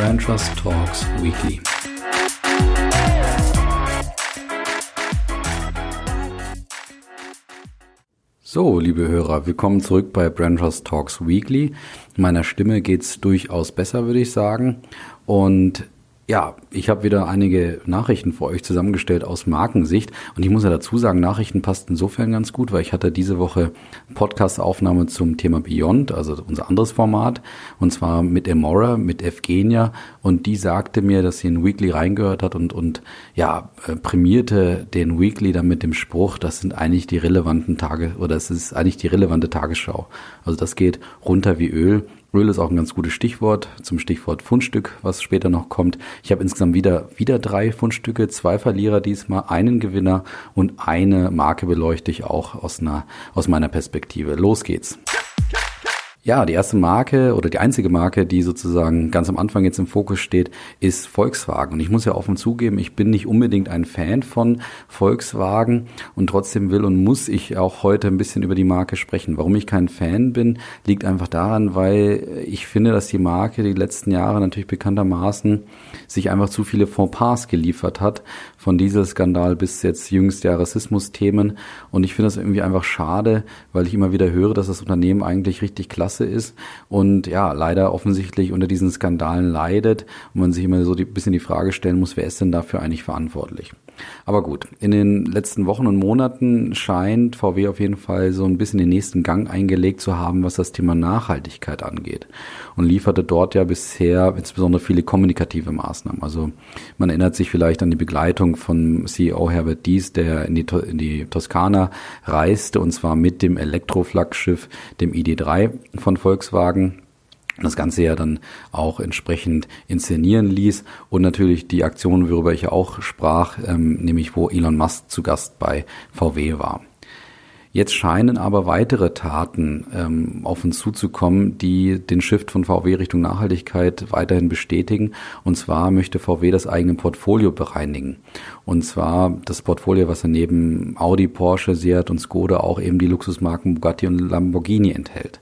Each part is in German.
Brand Trust Talks Weekly. So, liebe Hörer, willkommen zurück bei Brand Trust Talks Weekly. Meiner Stimme geht's durchaus besser, würde ich sagen. Und ja, ich habe wieder einige Nachrichten für euch zusammengestellt aus Markensicht. Und ich muss ja dazu sagen, Nachrichten passt insofern ganz gut, weil ich hatte diese Woche Podcast-Aufnahme zum Thema Beyond, also unser anderes Format, und zwar mit Emora, mit Evgenia. Und die sagte mir, dass sie in Weekly reingehört hat und, und ja, äh, prämierte den Weekly dann mit dem Spruch, das sind eigentlich die relevanten Tage oder es ist eigentlich die relevante Tagesschau. Also das geht runter wie Öl. Öl ist auch ein ganz gutes Stichwort zum Stichwort Fundstück, was später noch kommt. Ich habe insgesamt wieder, wieder drei Fundstücke, zwei Verlierer diesmal, einen Gewinner und eine Marke beleuchte ich auch aus, einer, aus meiner Perspektive. Los geht's. Ja, die erste Marke oder die einzige Marke, die sozusagen ganz am Anfang jetzt im Fokus steht, ist Volkswagen. Und ich muss ja offen zugeben, ich bin nicht unbedingt ein Fan von Volkswagen und trotzdem will und muss ich auch heute ein bisschen über die Marke sprechen. Warum ich kein Fan bin, liegt einfach daran, weil ich finde, dass die Marke die letzten Jahre natürlich bekanntermaßen sich einfach zu viele Fauxpas geliefert hat, von Dieselskandal bis jetzt jüngst ja Rassismus-Themen. Und ich finde das irgendwie einfach schade, weil ich immer wieder höre, dass das Unternehmen eigentlich richtig klasse Klasse ist und ja, leider offensichtlich unter diesen Skandalen leidet und man sich immer so ein bisschen die Frage stellen muss, wer ist denn dafür eigentlich verantwortlich? Aber gut, in den letzten Wochen und Monaten scheint VW auf jeden Fall so ein bisschen den nächsten Gang eingelegt zu haben, was das Thema Nachhaltigkeit angeht. Und lieferte dort ja bisher insbesondere viele kommunikative Maßnahmen. Also man erinnert sich vielleicht an die Begleitung von CEO Herbert Dies, der in die, in die Toskana reiste und zwar mit dem Elektroflaggschiff, dem ID3 von Volkswagen das Ganze ja dann auch entsprechend inszenieren ließ und natürlich die Aktion, worüber ich ja auch sprach, ähm, nämlich wo Elon Musk zu Gast bei VW war. Jetzt scheinen aber weitere Taten ähm, auf uns zuzukommen, die den Shift von VW Richtung Nachhaltigkeit weiterhin bestätigen. Und zwar möchte VW das eigene Portfolio bereinigen. Und zwar das Portfolio, was er neben Audi, Porsche, Seat und Skoda auch eben die Luxusmarken Bugatti und Lamborghini enthält.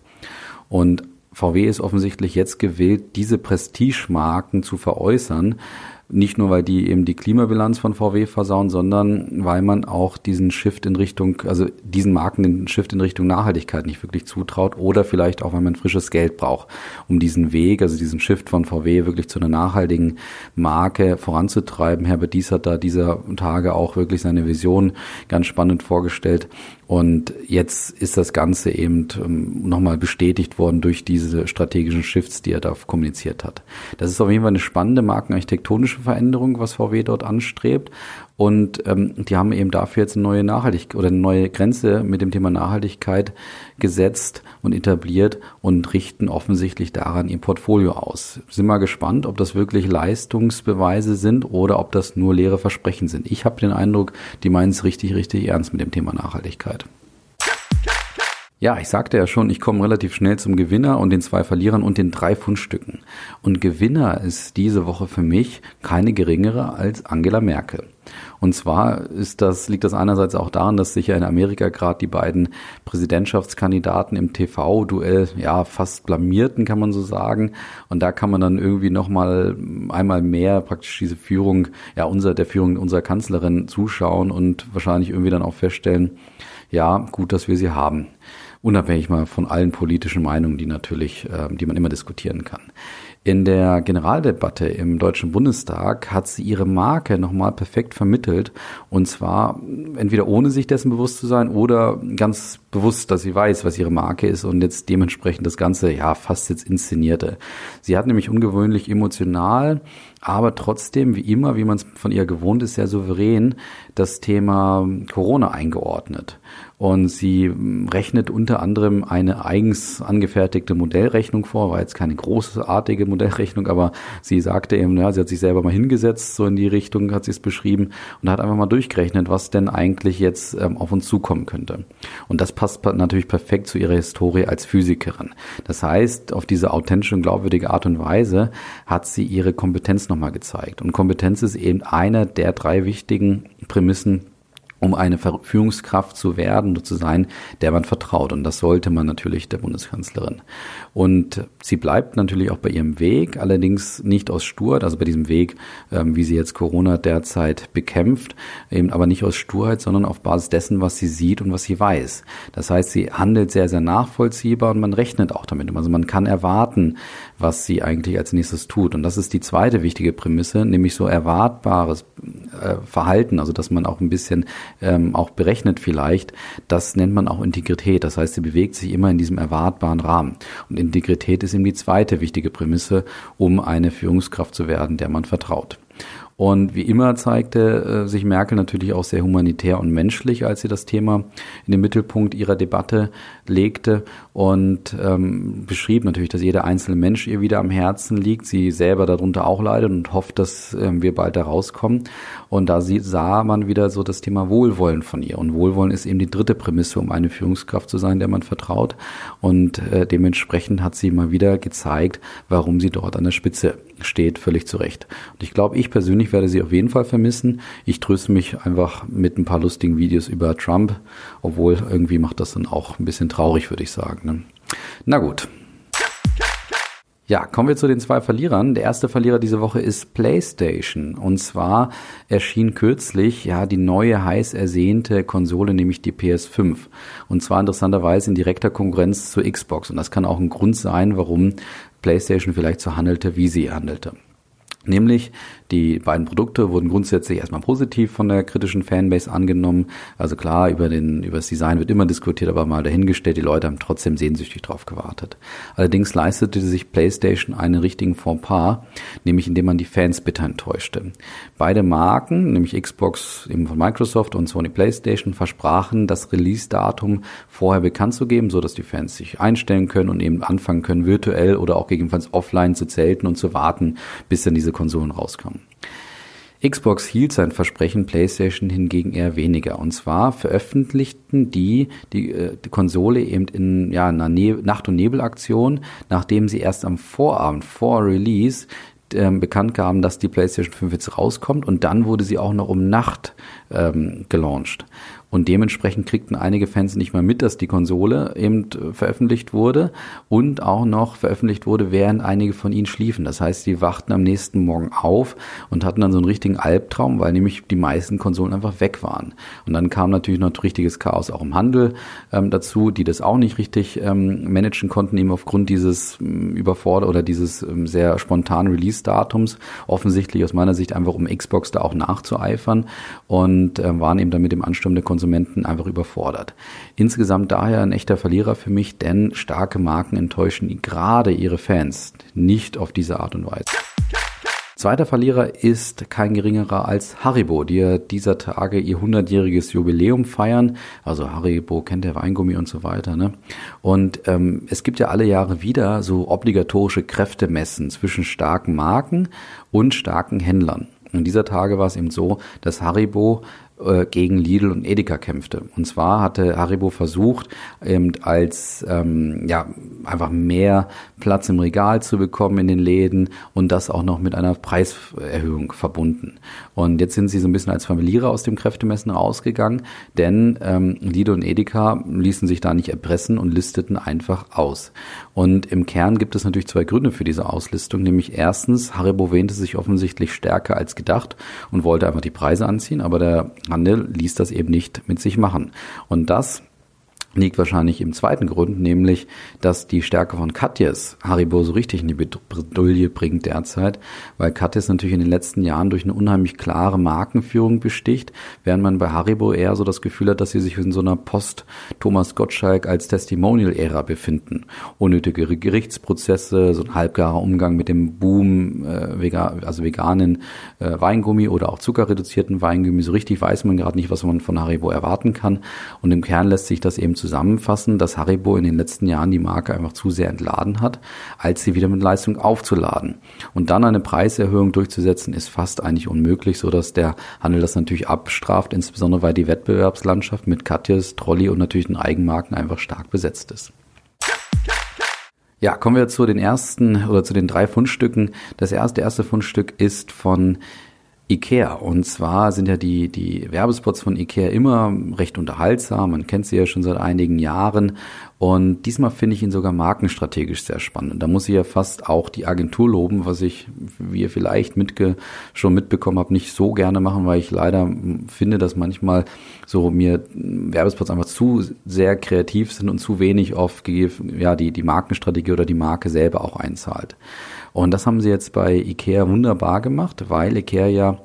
Und VW ist offensichtlich jetzt gewillt, diese Prestigemarken zu veräußern, nicht nur, weil die eben die Klimabilanz von VW versauen, sondern weil man auch diesen Shift in Richtung, also diesen Marken den Shift in Richtung Nachhaltigkeit nicht wirklich zutraut oder vielleicht auch, weil man frisches Geld braucht, um diesen Weg, also diesen Shift von VW wirklich zu einer nachhaltigen Marke voranzutreiben. Herbert Dies hat da dieser Tage auch wirklich seine Vision ganz spannend vorgestellt. Und jetzt ist das Ganze eben ähm, nochmal bestätigt worden durch diese strategischen Shifts, die er da kommuniziert hat. Das ist auf jeden Fall eine spannende markenarchitektonische Veränderung, was VW dort anstrebt. Und ähm, die haben eben dafür jetzt eine neue Nachhaltigkeit oder eine neue Grenze mit dem Thema Nachhaltigkeit gesetzt und etabliert und richten offensichtlich daran ihr Portfolio aus. Sind mal gespannt, ob das wirklich Leistungsbeweise sind oder ob das nur leere Versprechen sind. Ich habe den Eindruck, die meinen es richtig, richtig ernst mit dem Thema Nachhaltigkeit. Ja, ich sagte ja schon, ich komme relativ schnell zum Gewinner und den zwei Verlierern und den drei Fundstücken. Und Gewinner ist diese Woche für mich keine geringere als Angela Merkel. Und zwar ist das, liegt das einerseits auch daran, dass sich ja in Amerika gerade die beiden Präsidentschaftskandidaten im TV-Duell ja fast blamierten, kann man so sagen. Und da kann man dann irgendwie nochmal einmal mehr praktisch diese Führung, ja, unser, der Führung unserer Kanzlerin zuschauen und wahrscheinlich irgendwie dann auch feststellen, ja, gut, dass wir sie haben unabhängig mal von allen politischen Meinungen, die natürlich, äh, die man immer diskutieren kann. In der Generaldebatte im Deutschen Bundestag hat sie ihre Marke nochmal perfekt vermittelt. Und zwar entweder ohne sich dessen bewusst zu sein oder ganz bewusst, dass sie weiß, was ihre Marke ist und jetzt dementsprechend das Ganze, ja, fast jetzt inszenierte. Sie hat nämlich ungewöhnlich emotional, aber trotzdem, wie immer, wie man es von ihr gewohnt ist, sehr souverän das Thema Corona eingeordnet. Und sie rechnet unter anderem eine eigens angefertigte Modellrechnung vor, war jetzt keine großartige Modellrechnung, aber sie sagte eben, ja, sie hat sich selber mal hingesetzt, so in die Richtung hat sie es beschrieben und hat einfach mal durchgerechnet, was denn eigentlich jetzt ähm, auf uns zukommen könnte. Und das passt natürlich perfekt zu ihrer Historie als Physikerin. Das heißt, auf diese authentische und glaubwürdige Art und Weise hat sie ihre Kompetenz nochmal gezeigt. Und Kompetenz ist eben einer der drei wichtigen Prämissen um eine Führungskraft zu werden zu sein, der man vertraut. Und das sollte man natürlich der Bundeskanzlerin. Und sie bleibt natürlich auch bei ihrem Weg, allerdings nicht aus Sturheit, also bei diesem Weg, ähm, wie sie jetzt Corona derzeit bekämpft, eben aber nicht aus Sturheit, sondern auf Basis dessen, was sie sieht und was sie weiß. Das heißt, sie handelt sehr, sehr nachvollziehbar und man rechnet auch damit. Also man kann erwarten, was sie eigentlich als nächstes tut. Und das ist die zweite wichtige Prämisse, nämlich so erwartbares äh, Verhalten, also dass man auch ein bisschen ähm, auch berechnet vielleicht, das nennt man auch Integrität. Das heißt, sie bewegt sich immer in diesem erwartbaren Rahmen. Und Integrität ist eben die zweite wichtige Prämisse, um eine Führungskraft zu werden, der man vertraut. Und wie immer zeigte äh, sich Merkel natürlich auch sehr humanitär und menschlich, als sie das Thema in den Mittelpunkt ihrer Debatte legte und ähm, beschrieb natürlich, dass jeder einzelne Mensch ihr wieder am Herzen liegt, sie selber darunter auch leidet und hofft, dass ähm, wir bald da rauskommen. Und da sie, sah man wieder so das Thema Wohlwollen von ihr. Und Wohlwollen ist eben die dritte Prämisse, um eine Führungskraft zu sein, der man vertraut. Und äh, dementsprechend hat sie mal wieder gezeigt, warum sie dort an der Spitze steht, völlig zu Recht. Und ich glaube, ich persönlich werde sie auf jeden Fall vermissen. Ich tröste mich einfach mit ein paar lustigen Videos über Trump, obwohl irgendwie macht das dann auch ein bisschen traurig, würde ich sagen. Ne? Na gut. Ja, kommen wir zu den zwei Verlierern. Der erste Verlierer diese Woche ist PlayStation. Und zwar erschien kürzlich ja die neue heiß ersehnte Konsole, nämlich die PS5. Und zwar interessanterweise in direkter Konkurrenz zur Xbox. Und das kann auch ein Grund sein, warum PlayStation vielleicht so handelte, wie sie handelte. Nämlich die beiden Produkte wurden grundsätzlich erstmal positiv von der kritischen Fanbase angenommen. Also klar, über, den, über das Design wird immer diskutiert, aber mal dahingestellt, die Leute haben trotzdem sehnsüchtig drauf gewartet. Allerdings leistete sich PlayStation einen richtigen Fauxpas, nämlich indem man die Fans bitter enttäuschte. Beide Marken, nämlich Xbox eben von Microsoft und Sony PlayStation, versprachen, das Release-Datum vorher bekannt zu geben, so dass die Fans sich einstellen können und eben anfangen können, virtuell oder auch gegebenenfalls offline zu zelten und zu warten, bis dann diese Konsolen rauskommen. Xbox hielt sein Versprechen, PlayStation hingegen eher weniger. Und zwar veröffentlichten die die, äh, die Konsole eben in ja, einer ne Nacht- und Nebelaktion, nachdem sie erst am Vorabend vor Release ähm, bekannt gaben, dass die PlayStation 5 jetzt rauskommt und dann wurde sie auch noch um Nacht ähm, gelauncht. Und dementsprechend kriegten einige Fans nicht mal mit, dass die Konsole eben äh, veröffentlicht wurde und auch noch veröffentlicht wurde, während einige von ihnen schliefen. Das heißt, sie wachten am nächsten Morgen auf und hatten dann so einen richtigen Albtraum, weil nämlich die meisten Konsolen einfach weg waren. Und dann kam natürlich noch richtiges Chaos auch im Handel ähm, dazu, die das auch nicht richtig ähm, managen konnten, eben aufgrund dieses ähm, Überforder oder dieses ähm, sehr spontanen Release-Datums. Offensichtlich aus meiner Sicht einfach, um Xbox da auch nachzueifern und äh, waren eben dann mit dem Ansturm der Konsole Konsumenten einfach überfordert. Insgesamt daher ein echter Verlierer für mich, denn starke Marken enttäuschen gerade ihre Fans nicht auf diese Art und Weise. Zweiter Verlierer ist kein geringerer als Haribo, die ja dieser Tage ihr 100-jähriges Jubiläum feiern. Also Haribo kennt der Weingummi und so weiter. Ne? Und ähm, es gibt ja alle Jahre wieder so obligatorische Kräftemessen zwischen starken Marken und starken Händlern. Und dieser Tage war es eben so, dass Haribo äh, gegen Lidl und Edeka kämpfte. Und zwar hatte Haribo versucht, eben als ähm, ja einfach mehr Platz im Regal zu bekommen in den Läden und das auch noch mit einer Preiserhöhung verbunden. Und jetzt sind sie so ein bisschen als Verlierer aus dem Kräftemessen rausgegangen, denn ähm, Lidl und Edeka ließen sich da nicht erpressen und listeten einfach aus. Und im Kern gibt es natürlich zwei Gründe für diese Auslistung, nämlich erstens, Haribo wähnte sich offensichtlich stärker als gedacht und wollte einfach die Preise anziehen, aber der Handel ließ das eben nicht mit sich machen. Und das liegt wahrscheinlich im zweiten Grund, nämlich, dass die Stärke von Katjes Haribo so richtig in die Bredouille bringt derzeit, weil Katjes natürlich in den letzten Jahren durch eine unheimlich klare Markenführung besticht, während man bei Haribo eher so das Gefühl hat, dass sie sich in so einer Post-Thomas Gottschalk als Testimonial-Ära befinden. Unnötige Gerichtsprozesse, so ein halbgarer Umgang mit dem Boom, äh, vegan, also veganen äh, Weingummi oder auch zuckerreduzierten Weingummi. So richtig weiß man gerade nicht, was man von Haribo erwarten kann. Und im Kern lässt sich das eben zusammenfassen, dass Haribo in den letzten Jahren die Marke einfach zu sehr entladen hat, als sie wieder mit Leistung aufzuladen. Und dann eine Preiserhöhung durchzusetzen, ist fast eigentlich unmöglich, so dass der Handel das natürlich abstraft, insbesondere weil die Wettbewerbslandschaft mit Katjes, Trolli und natürlich den Eigenmarken einfach stark besetzt ist. Ja, kommen wir zu den ersten oder zu den drei Fundstücken. Das erste, erste Fundstück ist von Ikea. Und zwar sind ja die, die Werbespots von Ikea immer recht unterhaltsam. Man kennt sie ja schon seit einigen Jahren. Und diesmal finde ich ihn sogar markenstrategisch sehr spannend. Und da muss ich ja fast auch die Agentur loben, was ich, wie ihr vielleicht mitge schon mitbekommen habt, nicht so gerne machen, weil ich leider finde, dass manchmal so mir Werbespots einfach zu sehr kreativ sind und zu wenig auf ja, die, die Markenstrategie oder die Marke selber auch einzahlt. Und das haben sie jetzt bei IKEA wunderbar gemacht, weil IKEA ja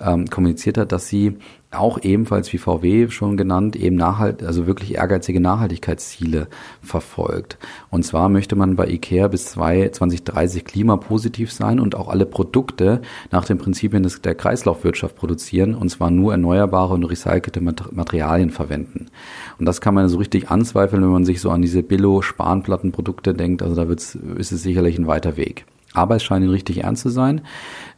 ähm, kommuniziert hat, dass sie auch ebenfalls wie VW schon genannt, eben nachhalt, also wirklich ehrgeizige Nachhaltigkeitsziele verfolgt. Und zwar möchte man bei IKEA bis 2030 klimapositiv sein und auch alle Produkte nach den Prinzipien des, der Kreislaufwirtschaft produzieren und zwar nur erneuerbare und recycelte Materialien verwenden. Und das kann man so richtig anzweifeln, wenn man sich so an diese Billo-Spanplattenprodukte denkt. Also da wird's, ist es sicherlich ein weiter Weg. Aber es scheint ihnen richtig ernst zu sein,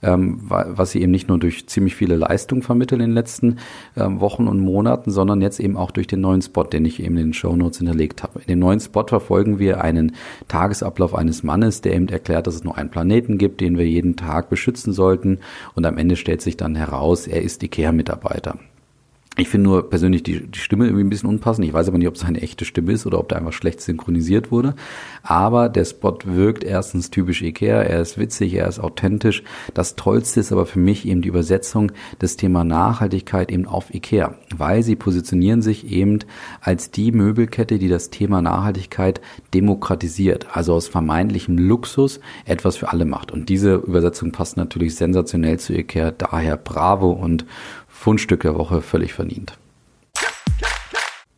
ähm, was sie eben nicht nur durch ziemlich viele Leistungen vermitteln in den letzten ähm, Wochen und Monaten, sondern jetzt eben auch durch den neuen Spot, den ich eben in den Show Notes hinterlegt habe. In dem neuen Spot verfolgen wir einen Tagesablauf eines Mannes, der eben erklärt, dass es nur einen Planeten gibt, den wir jeden Tag beschützen sollten. Und am Ende stellt sich dann heraus, er ist IKEA-Mitarbeiter. Ich finde nur persönlich die, die Stimme irgendwie ein bisschen unpassend. Ich weiß aber nicht, ob es eine echte Stimme ist oder ob der einfach schlecht synchronisiert wurde. Aber der Spot wirkt erstens typisch Ikea. Er ist witzig, er ist authentisch. Das Tollste ist aber für mich eben die Übersetzung des Thema Nachhaltigkeit eben auf Ikea. Weil sie positionieren sich eben als die Möbelkette, die das Thema Nachhaltigkeit demokratisiert. Also aus vermeintlichem Luxus etwas für alle macht. Und diese Übersetzung passt natürlich sensationell zu Ikea. Daher bravo und Fundstück der Woche völlig verdient.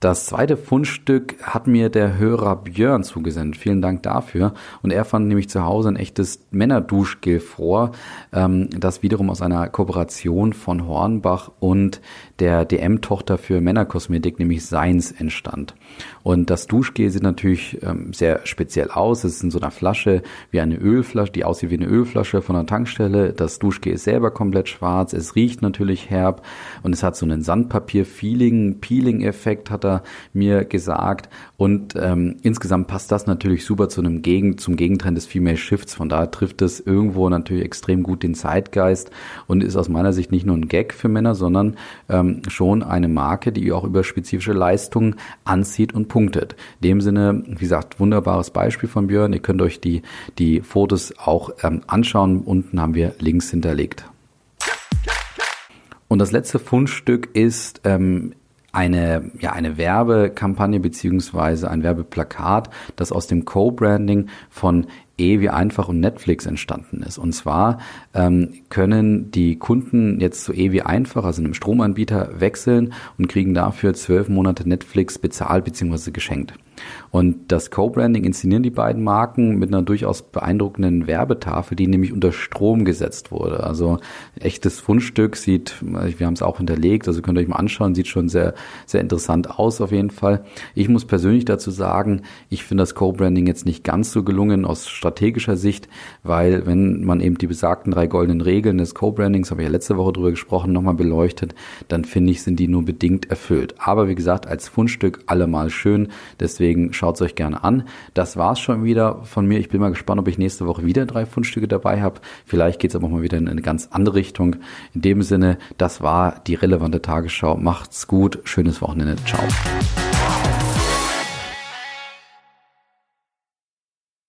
Das zweite Fundstück hat mir der Hörer Björn zugesendet. Vielen Dank dafür. Und er fand nämlich zu Hause ein echtes Männerduschgel vor, ähm, das wiederum aus einer Kooperation von Hornbach und der DM-Tochter für Männerkosmetik, nämlich Seins, entstand. Und das Duschgel sieht natürlich ähm, sehr speziell aus. Es ist in so einer Flasche wie eine Ölflasche, die aussieht wie eine Ölflasche von einer Tankstelle. Das Duschgel ist selber komplett schwarz. Es riecht natürlich herb und es hat so einen Sandpapier-Feeling, Peeling-Effekt hat er er mir gesagt. Und ähm, insgesamt passt das natürlich super zu einem Gegen, zum Gegentrend des Female Shifts. Von daher trifft es irgendwo natürlich extrem gut den Zeitgeist und ist aus meiner Sicht nicht nur ein Gag für Männer, sondern ähm, schon eine Marke, die auch über spezifische Leistungen anzieht und punktet. In dem Sinne, wie gesagt, wunderbares Beispiel von Björn. Ihr könnt euch die, die Fotos auch ähm, anschauen. Unten haben wir Links hinterlegt. Und das letzte Fundstück ist ähm, eine, ja, eine Werbekampagne beziehungsweise ein Werbeplakat, das aus dem Co-Branding von E wie einfach und Netflix entstanden ist. Und zwar ähm, können die Kunden jetzt zu E wie einfach, also einem Stromanbieter, wechseln und kriegen dafür zwölf Monate Netflix bezahlt beziehungsweise geschenkt. Und das Co-Branding inszenieren die beiden Marken mit einer durchaus beeindruckenden Werbetafel, die nämlich unter Strom gesetzt wurde. Also echtes Fundstück sieht, wir haben es auch hinterlegt, also könnt ihr euch mal anschauen, sieht schon sehr, sehr interessant aus auf jeden Fall. Ich muss persönlich dazu sagen, ich finde das Co-Branding jetzt nicht ganz so gelungen aus strategischer Sicht, weil wenn man eben die besagten drei goldenen Regeln des Co-Brandings, habe ich ja letzte Woche drüber gesprochen, nochmal beleuchtet, dann finde ich, sind die nur bedingt erfüllt. Aber wie gesagt, als Fundstück allemal schön, deswegen schaut es euch gerne an. Das war's schon wieder von mir. Ich bin mal gespannt, ob ich nächste Woche wieder drei Fundstücke dabei habe. Vielleicht geht es aber auch mal wieder in eine ganz andere Richtung. In dem Sinne, das war die relevante Tagesschau. Macht's gut. Schönes Wochenende. Ciao.